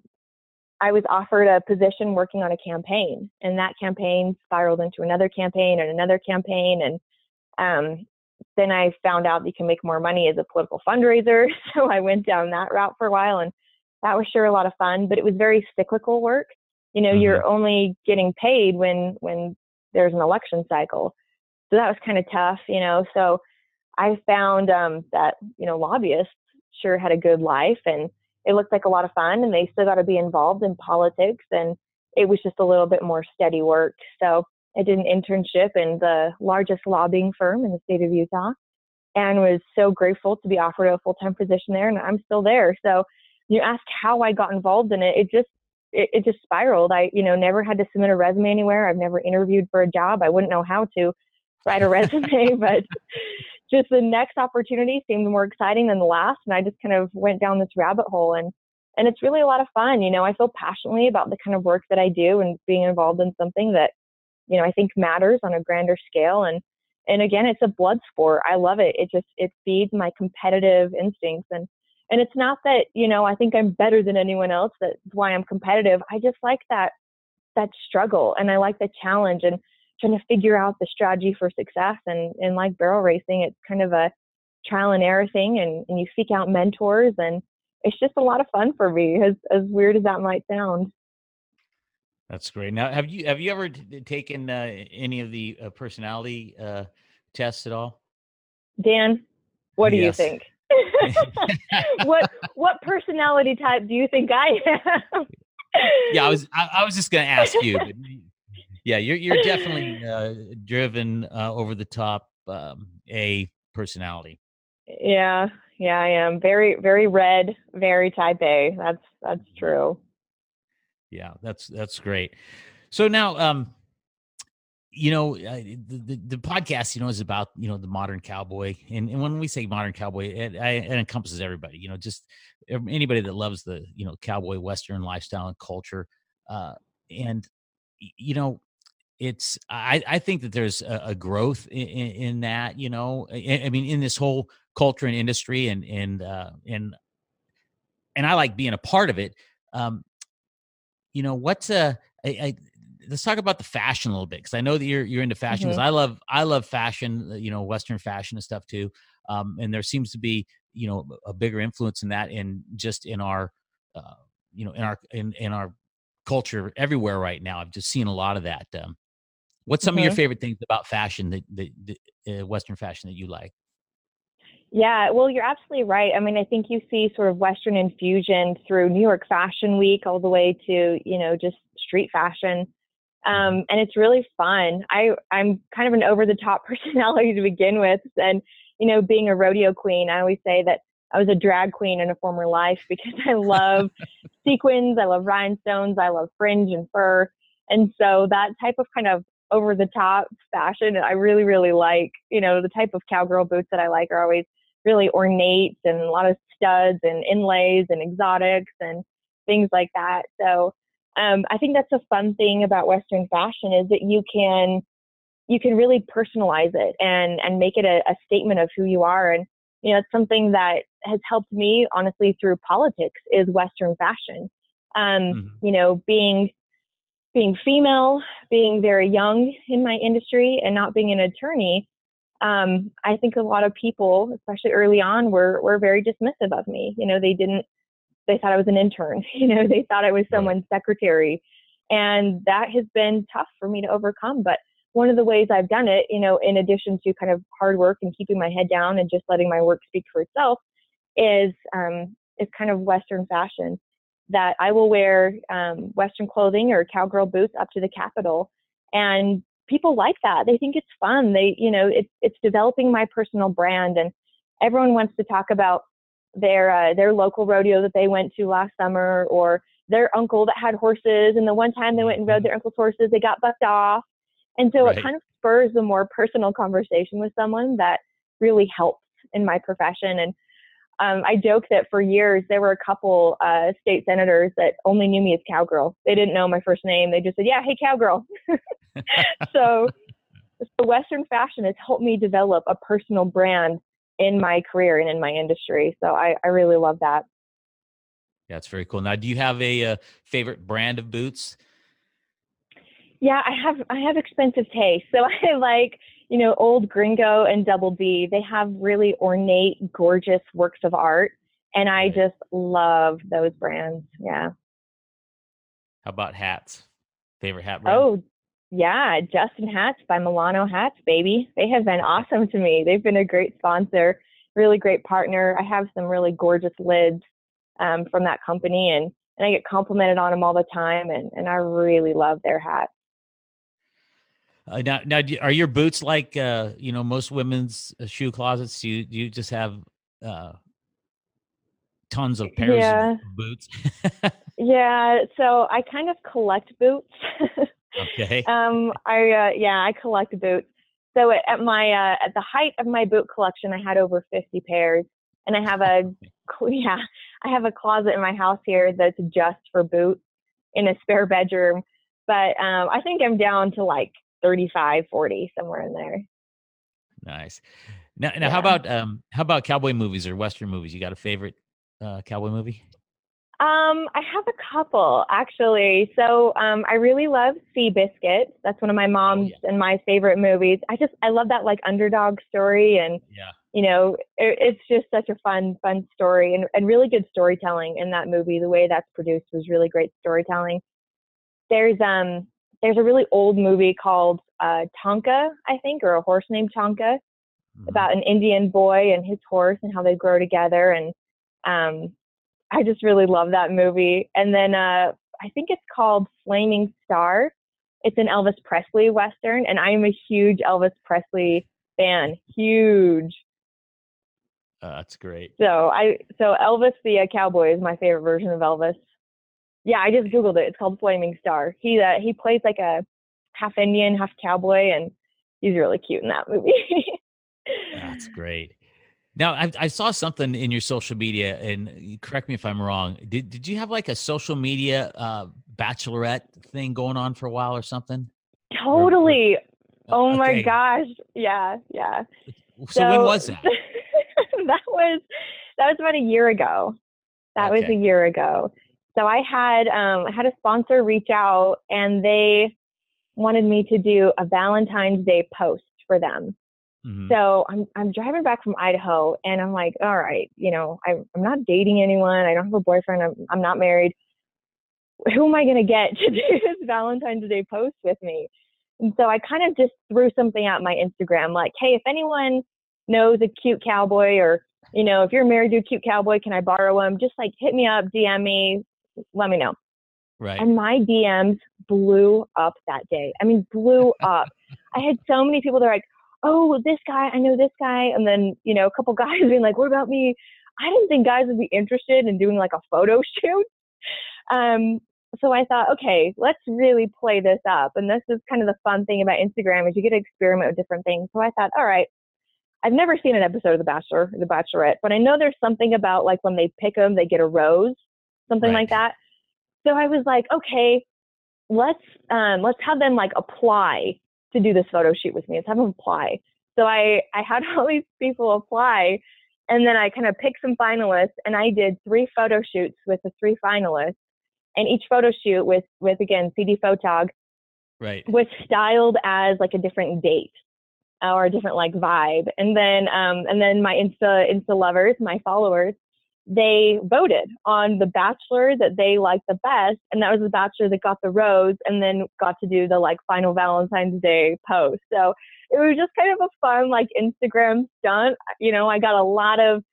I was offered a position working on a campaign. And that campaign spiraled into another campaign and another campaign. And um, then I found out you can make more money as a political fundraiser. So I went down that route for a while, and that was sure a lot of fun. But it was very cyclical work. You know, mm-hmm. you're only getting paid when when there's an election cycle. So that was kind of tough, you know. So I found um, that you know lobbyists sure had a good life and it looked like a lot of fun, and they still got to be involved in politics, and it was just a little bit more steady work. So I did an internship in the largest lobbying firm in the state of Utah, and was so grateful to be offered a full time position there, and I'm still there. So you ask how I got involved in it, it just it, it just spiraled. I, you know, never had to submit a resume anywhere. I've never interviewed for a job. I wouldn't know how to write a resume, but just the next opportunity seemed more exciting than the last. And I just kind of went down this rabbit hole and, and it's really a lot of fun. You know, I feel passionately about the kind of work that I do and being involved in something that, you know, I think matters on a grander scale. And, and again, it's a blood sport. I love it. It just, it feeds my competitive instincts and, and it's not that, you know, I think I'm better than anyone else. That's why I'm competitive. I just like that, that struggle and I like the challenge and trying to figure out the strategy for success. And, and like barrel racing, it's kind of a trial and error thing and, and you seek out mentors and it's just a lot of fun for me as, as weird as that might sound. That's great. Now, have you, have you ever t- taken uh, any of the uh, personality uh, tests at all? Dan, what do yes. you think? what what personality type do you think I am? yeah, I was I, I was just going to ask you. But yeah, you're you're definitely uh, driven uh, over the top um, a personality. Yeah, yeah, I am very very red, very type A. That's that's true. Yeah, that's that's great. So now, um, you know the, the, podcast you know is about you know the modern cowboy and, and when we say modern cowboy it, it encompasses everybody you know just anybody that loves the you know cowboy western lifestyle and culture uh and you know it's i i think that there's a, a growth in, in, that you know I, I, mean in this whole culture and industry and and uh and and i like being a part of it um you know what's a I, I let's talk about the fashion a little bit because I know that you're you're into fashion. Because mm-hmm. I love I love fashion, uh, you know, Western fashion and stuff too. Um, and there seems to be you know a bigger influence in that in just in our uh, you know in our in in our culture everywhere right now. I've just seen a lot of that. Um, what's some mm-hmm. of your mm-hmm. favorite things about fashion that the, uh, Western fashion that you like? Yeah, well, you're absolutely right. I mean, I think you see sort of Western infusion through New York Fashion Week all the way to, you know, just street fashion. Um, and it's really fun. I, I'm kind of an over the top personality to begin with. And, you know, being a rodeo queen, I always say that I was a drag queen in a former life because I love sequins, I love rhinestones, I love fringe and fur. And so that type of kind of over the top fashion, I really, really like. You know, the type of cowgirl boots that I like are always really ornate and a lot of studs and inlays and exotics and things like that. So um, I think that's a fun thing about Western fashion is that you can you can really personalize it and and make it a, a statement of who you are. And you know, it's something that has helped me honestly through politics is Western fashion. Um, mm-hmm. You know, being being female, being very young in my industry, and not being an attorney, um, I think a lot of people, especially early on, were were very dismissive of me. You know, they didn't they thought I was an intern. You know, they thought I was someone's secretary. And that has been tough for me to overcome. But one of the ways I've done it, you know, in addition to kind of hard work and keeping my head down and just letting my work speak for itself, is um, is kind of Western fashion. That I will wear um, Western clothing or cowgirl boots up to the Capitol, and people like that. They think it's fun. They, you know, it's it's developing my personal brand, and everyone wants to talk about their uh, their local rodeo that they went to last summer, or their uncle that had horses, and the one time they went and rode mm-hmm. their uncle's horses, they got bucked off, and so right. it kind of spurs a more personal conversation with someone that really helps in my profession. And um, I joke that for years there were a couple uh, state senators that only knew me as cowgirl. They didn't know my first name. They just said, "Yeah, hey, cowgirl." so, so Western fashion has helped me develop a personal brand in my career and in my industry. So I, I really love that. Yeah, it's very cool. Now, do you have a, a uh, favorite brand of boots? Yeah, I have. I have expensive taste, so I like you know old Gringo and Double B. They have really ornate, gorgeous works of art, and I just love those brands. Yeah. How about hats? Favorite hat brand? Oh, yeah, Justin Hats by Milano Hats, baby. They have been awesome to me. They've been a great sponsor, really great partner. I have some really gorgeous lids um, from that company, and and I get complimented on them all the time, and and I really love their hats. Uh, now, now, are your boots like uh, you know most women's uh, shoe closets? Do you do you just have uh, tons of pairs yeah. of boots? yeah, so I kind of collect boots. okay. Um, I uh, yeah, I collect boots. So at my uh, at the height of my boot collection, I had over 50 pairs, and I have a yeah, I have a closet in my house here that's just for boots in a spare bedroom. But um, I think I'm down to like 35, 40, somewhere in there. Nice. Now, now yeah. how about um, how about cowboy movies or western movies? You got a favorite uh, cowboy movie? Um, I have a couple actually. So um, I really love Seabiscuit. That's one of my oh, mom's oh, yeah. and my favorite movies. I just I love that like underdog story and yeah. you know it, it's just such a fun fun story and, and really good storytelling in that movie. The way that's produced was really great storytelling. There's um there's a really old movie called uh, Tonka, I think, or a horse named Tonka, mm-hmm. about an Indian boy and his horse and how they grow together. And um, I just really love that movie. And then uh, I think it's called Flaming Star. It's an Elvis Presley western, and I am a huge Elvis Presley fan. Huge. Uh, that's great. So I so Elvis the uh, Cowboy is my favorite version of Elvis. Yeah, I just googled it. It's called Flaming Star. He uh, he plays like a half Indian, half cowboy, and he's really cute in that movie. That's great. Now, I, I, saw something in your social media, and correct me if I'm wrong. Did did you have like a social media uh, bachelorette thing going on for a while or something? Totally. Or, or, oh okay. my gosh! Yeah, yeah. So, so when was that? that was that was about a year ago. That okay. was a year ago. So I had um, I had a sponsor reach out and they wanted me to do a Valentine's Day post for them. Mm-hmm. So I'm I'm driving back from Idaho and I'm like, all right, you know, I'm I'm not dating anyone. I don't have a boyfriend. I'm I'm not married. Who am I going to get to do this Valentine's Day post with me? And so I kind of just threw something out my Instagram like, hey, if anyone knows a cute cowboy or you know, if you're married to a cute cowboy, can I borrow him? Just like hit me up, DM me, let me know. Right. And my DMs blew up that day. I mean, blew up. I had so many people that are like, oh, this guy, I know this guy. And then, you know, a couple guys being like, what about me? I didn't think guys would be interested in doing like a photo shoot. Um, so I thought, okay, let's really play this up. And this is kind of the fun thing about Instagram is you get to experiment with different things. So I thought, all right, I've never seen an episode of The Bachelor The Bachelorette, but I know there's something about like when they pick them, they get a rose something right. like that. So I was like, okay, let's um, let's have them like apply to do this photo shoot with me. Let's have them apply. So I I had all these people apply, and then I kind of picked some finalists, and I did three photo shoots with the three finalists, and each photo shoot with with again CD Photog, right, was styled as like a different date or a different like vibe, and then um and then my Insta Insta lovers, my followers, they voted on the bachelor that they liked the best and that was the bachelor that got the rose and then got to do the like final valentine's day post. So it was just kind of a fun like instagram stunt. You know i got a lot of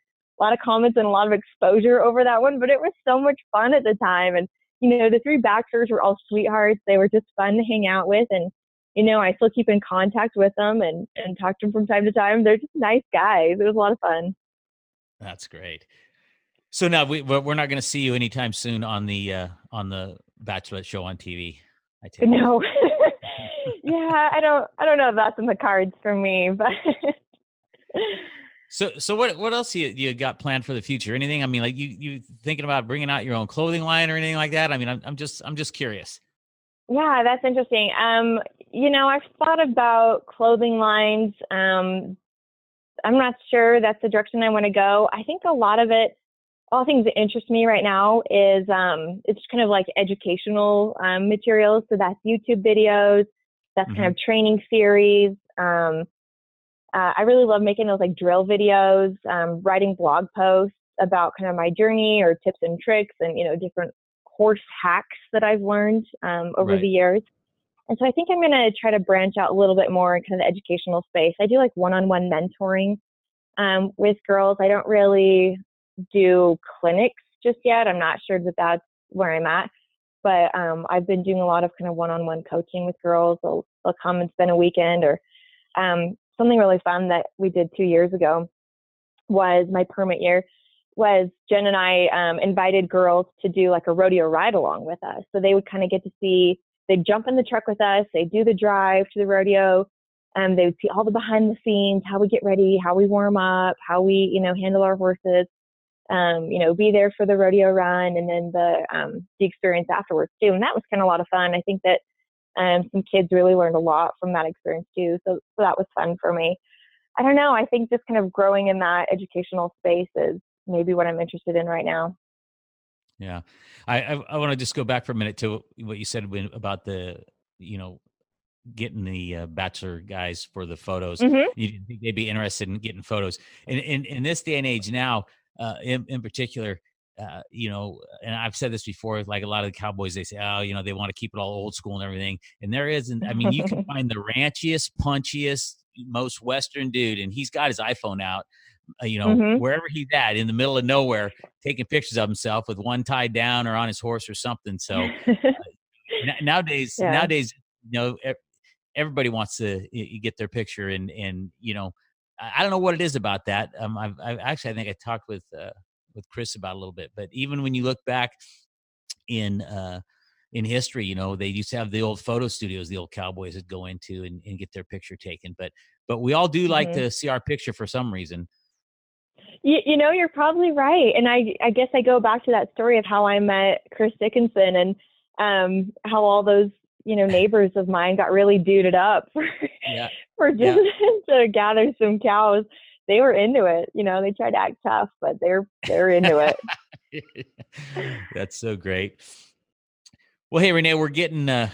a lot of comments and a lot of exposure over that one but it was so much fun at the time. And you know the three bachelors were all sweethearts. They were just fun to hang out with and you know i still keep in contact with them and and talk to them from time to time. They're just nice guys. It was a lot of fun. That's great so now we we're not going to see you anytime soon on the uh, on the Bachelorette show on TV. I take no. yeah, I don't I don't know if that's in the cards for me, but. so so what what else you you got planned for the future? Anything? I mean, like you you thinking about bringing out your own clothing line or anything like that? I mean, I'm I'm just I'm just curious. Yeah, that's interesting. Um, you know, I've thought about clothing lines. Um, I'm not sure that's the direction I want to go. I think a lot of it all things that interest me right now is um, it's kind of like educational um, materials. So that's YouTube videos, that's mm-hmm. kind of training series. Um, uh, I really love making those like drill videos, um, writing blog posts about kind of my journey or tips and tricks and you know different horse hacks that I've learned um, over Right. the years. And so I think I'm going to try to branch out a little bit more in kind of the educational space. I do like one-on-one mentoring um, with girls. I don't really do clinics just yet. I'm not sure that that's where I'm at, but um, I've been doing a lot of kind of one-on-one coaching with girls. They'll, they'll come and spend a weekend or um, something really fun that we did two years ago was my permit year was Jen and I um, invited girls to do like a rodeo ride along with us. So they would kind of get to see, they'd jump in the truck with us, they'd do the drive to the rodeo, and they would see all the behind the scenes, how we get ready, how we warm up, how we, you know, handle our horses, um, you know, be there for the rodeo run and then the, um, the experience afterwards too. And that was kind of a lot of fun. I think that um, some kids really learned a lot from that experience too. So, so that was fun for me. I don't know. I think just kind of growing in that educational space is maybe what I'm interested in right now. Yeah, I I, I want to just go back for a minute to what you said when, about the you know getting the uh, bachelor guys for the photos. Mhm. You didn't think they'd be interested in getting photos. And in in this day and age now, uh, in in particular. Uh, you know, and I've said this before. Like a lot of the cowboys, they say, "Oh, you know, they want to keep it all old school and everything." And there isn't. I mean, you can find the ranchiest, punchiest, most Western dude, and he's got his iPhone out. uh, You know, Mhm. wherever he's at, in the middle of nowhere, taking pictures of himself with one tied down or on his horse or something. So N- nowadays Yeah. nowadays you know everybody wants to get their picture and and you know i don't know what it is about that um i've, I've actually i think i talked with uh with chris about it a little bit but even when you look back in uh in history you know they used to have the old photo studios the old cowboys would go into and, and get their picture taken but but we all do like Mhm. to see our picture for some reason You, you know, you're probably right. And I, I guess I go back to that story of how I met Chris Dickinson and um, how all those, you know, neighbors of mine got really duded up for, yeah for Yeah. just to gather some cows. They were into it. You know, they tried to act tough, but they're they're into it. That's so great. Well, hey Renae, we're getting uh,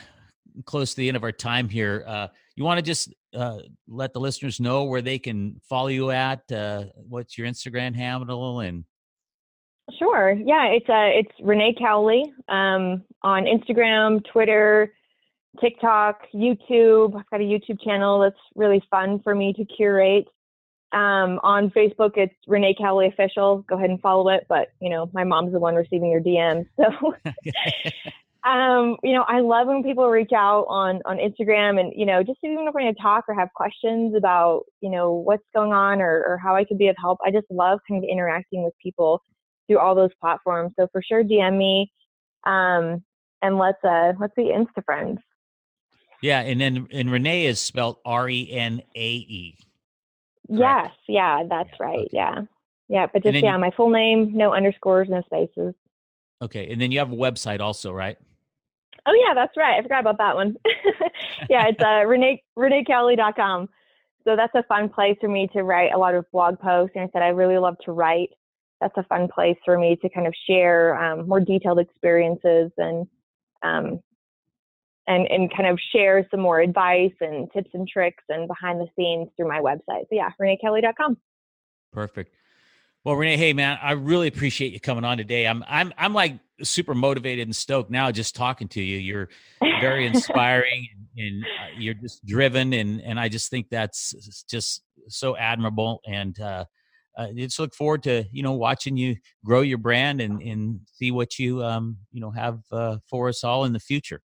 close to the end of our time here. Uh, you want to just uh, let the listeners know where they can follow you at? Uh, what's your Instagram handle? And Sure. Yeah, it's uh it's Renae Cowley um, on Instagram, Twitter, TikTok, YouTube. I've got a YouTube channel that's really fun for me to curate. Um, on Facebook, it's Renae Cowley Official. Go ahead and follow it. But you know, my mom's the one receiving your DMs, so um, you know, I love when people reach out on on Instagram and you know, just even if we're going to talk or have questions about you know what's going on or, or how I could be of help. I just love kind of interacting with people through all those platforms. So for sure, DM me, um, and let's uh let's be Insta friends. Yeah, and then and Renae is spelled R E N A E. Yes, yeah, that's Yeah, right. okay. Yeah, yeah, but just yeah, you- my full name, no underscores, no spaces. Okay, and then you have a website also, right? Oh yeah, that's right. I forgot about that one. yeah, it's uh, Renae RenaeCowley.com. So that's a fun place for me to write a lot of blog posts. And I said I really love to write. That's a fun place for me to kind of share um, more detailed experiences and um, and and kind of share some more advice and tips and tricks and behind the scenes through my website. So yeah, RenaeCowley.com. Perfect. Well, Renae, hey man, I really appreciate you coming on today. I'm I'm I'm like super motivated and stoked now just talking to you. You're very inspiring and, and uh, you're just driven and and I just think that's just so admirable and uh uh, just look forward to you know watching you grow your brand and and see what you um you know have uh, for us all in the future.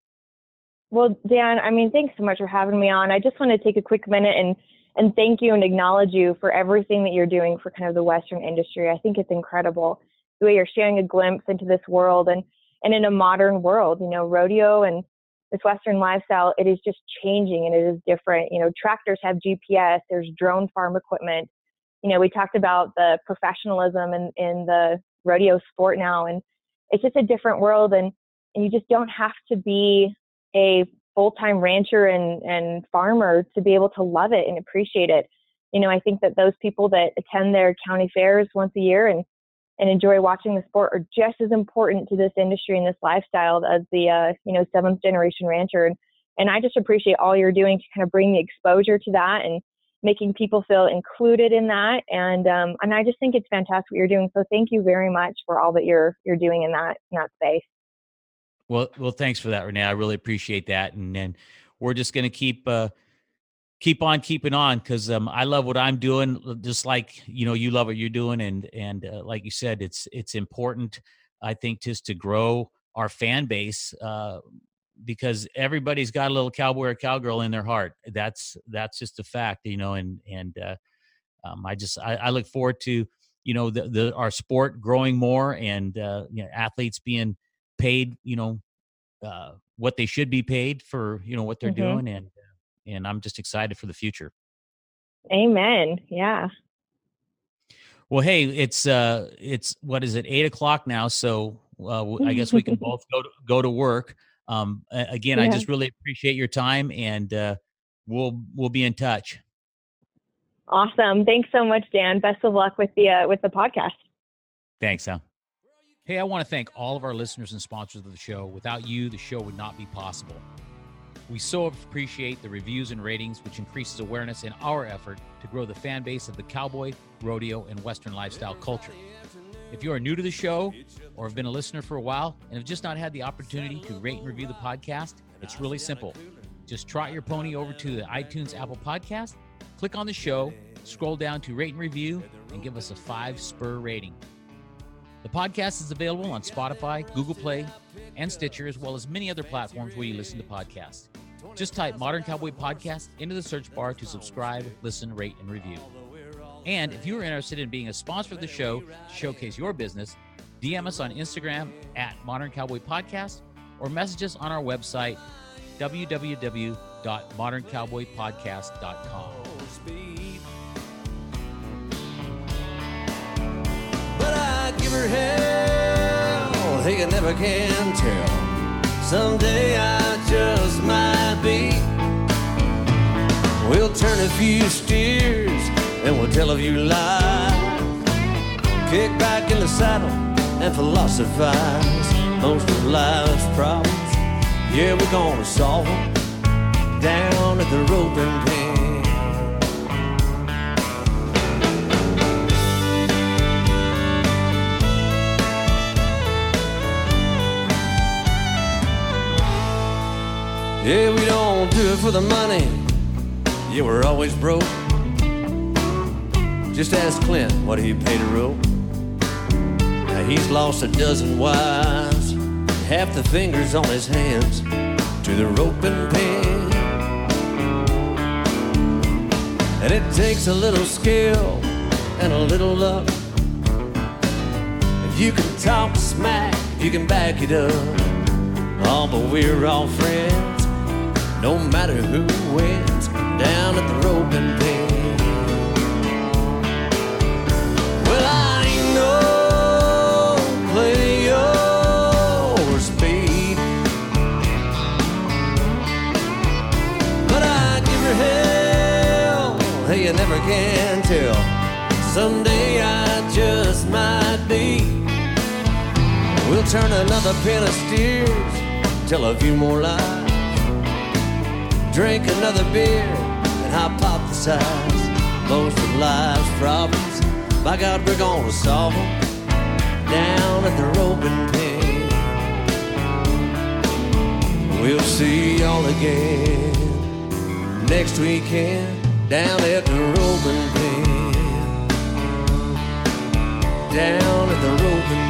Well, Dan, I mean, thanks so much for having me on. I just want to take a quick minute and and thank you and acknowledge you for everything that you're doing for kind of the Western industry. I think it's incredible the way you're sharing a glimpse into this world and and in a modern world. You know, rodeo and this Western lifestyle, it is just changing and it is different. You know, tractors have GPS. There's drone farm equipment. You know, we talked about the professionalism in in the rodeo sport now, and it's just a different world. And and you just don't have to be a full-time rancher and, and farmer to be able to love it and appreciate it. You know, I think that those people that attend their county fairs once a year and, and enjoy watching the sport are just as important to this industry and this lifestyle as the, uh, you know, seventh generation rancher. And, and I just appreciate all you're doing to kind of bring the exposure to that and making people feel included in that. And, um, and I just think it's fantastic what you're doing. So thank you very much for all that you're, you're doing in that, in that space. Well, well, thanks for that, Renae. I really appreciate that, and then we're just going to keep uh, keep on keeping on because um, I love what I'm doing, just like you know you love what you're doing, and and uh, like you said, it's it's important. I think just to grow our fan base uh, because everybody's got a little cowboy or cowgirl in their heart. That's that's just a fact, you know. And and uh, um, I just I, I, look forward to you know the, the our sport growing more and uh, you know athletes being paid you know uh, what they should be paid for you know what they're mm-hmm. doing and and I'm just excited for the future. Amen. Yeah. Well, hey, it's uh, it's what is it? Eight o'clock now, so uh, I guess we can both go to, go to work. Um, again, yeah. I just really appreciate your time, and uh, we'll we'll be in touch. Awesome! Thanks so much, Dan. Best of luck with the uh, with the podcast. Thanks, Al. Hey, I want to thank all of our listeners and sponsors of the show. Without you, the show would not be possible. We so appreciate the reviews and ratings, which increases awareness in our effort to grow the fan base of the cowboy, rodeo, and Western lifestyle culture. If you are new to the show or have been a listener for a while and have just not had the opportunity to rate and review the podcast, it's really simple. Just trot your pony over to the iTunes Apple Podcast, click on the show, scroll down to rate and review, and give us a five spur rating. The podcast is available on Spotify, Google Play, and Stitcher, as well as many other platforms where you listen to podcasts. Just type Modern Cowboy Podcast into the search bar to subscribe, listen, rate, and review. And if you are interested in being a sponsor of the show to showcase your business, DM us on Instagram at Modern Cowboy Podcast or message us on our website, www.moderncowboypodcast.com. Hell, hey, you never can tell. Someday I just might be. We'll turn a few steers and we'll tell a few lies. Kick back in the saddle and philosophize. Most of life's problems, yeah, we're gonna solve them down at the roping Yeah, we don't do it for the money. Yeah, we're always broke. Just ask Clint what he paid a rope. Now he's lost a dozen wives, half the fingers on his hands to the rope and pin. And it takes a little skill and a little luck. If you can talk smack, you can back it up. Oh, but we're all friends no matter who wins down at the her hell. Hey, you never can tell. Someday I just might be. We'll turn another pen of steers, tell a few more lies drink another beer and hypothesize most of life's problems. By God, we're gonna solve them down at the roping pen. We'll see y'all again next weekend down at the roping pen. Down at the roping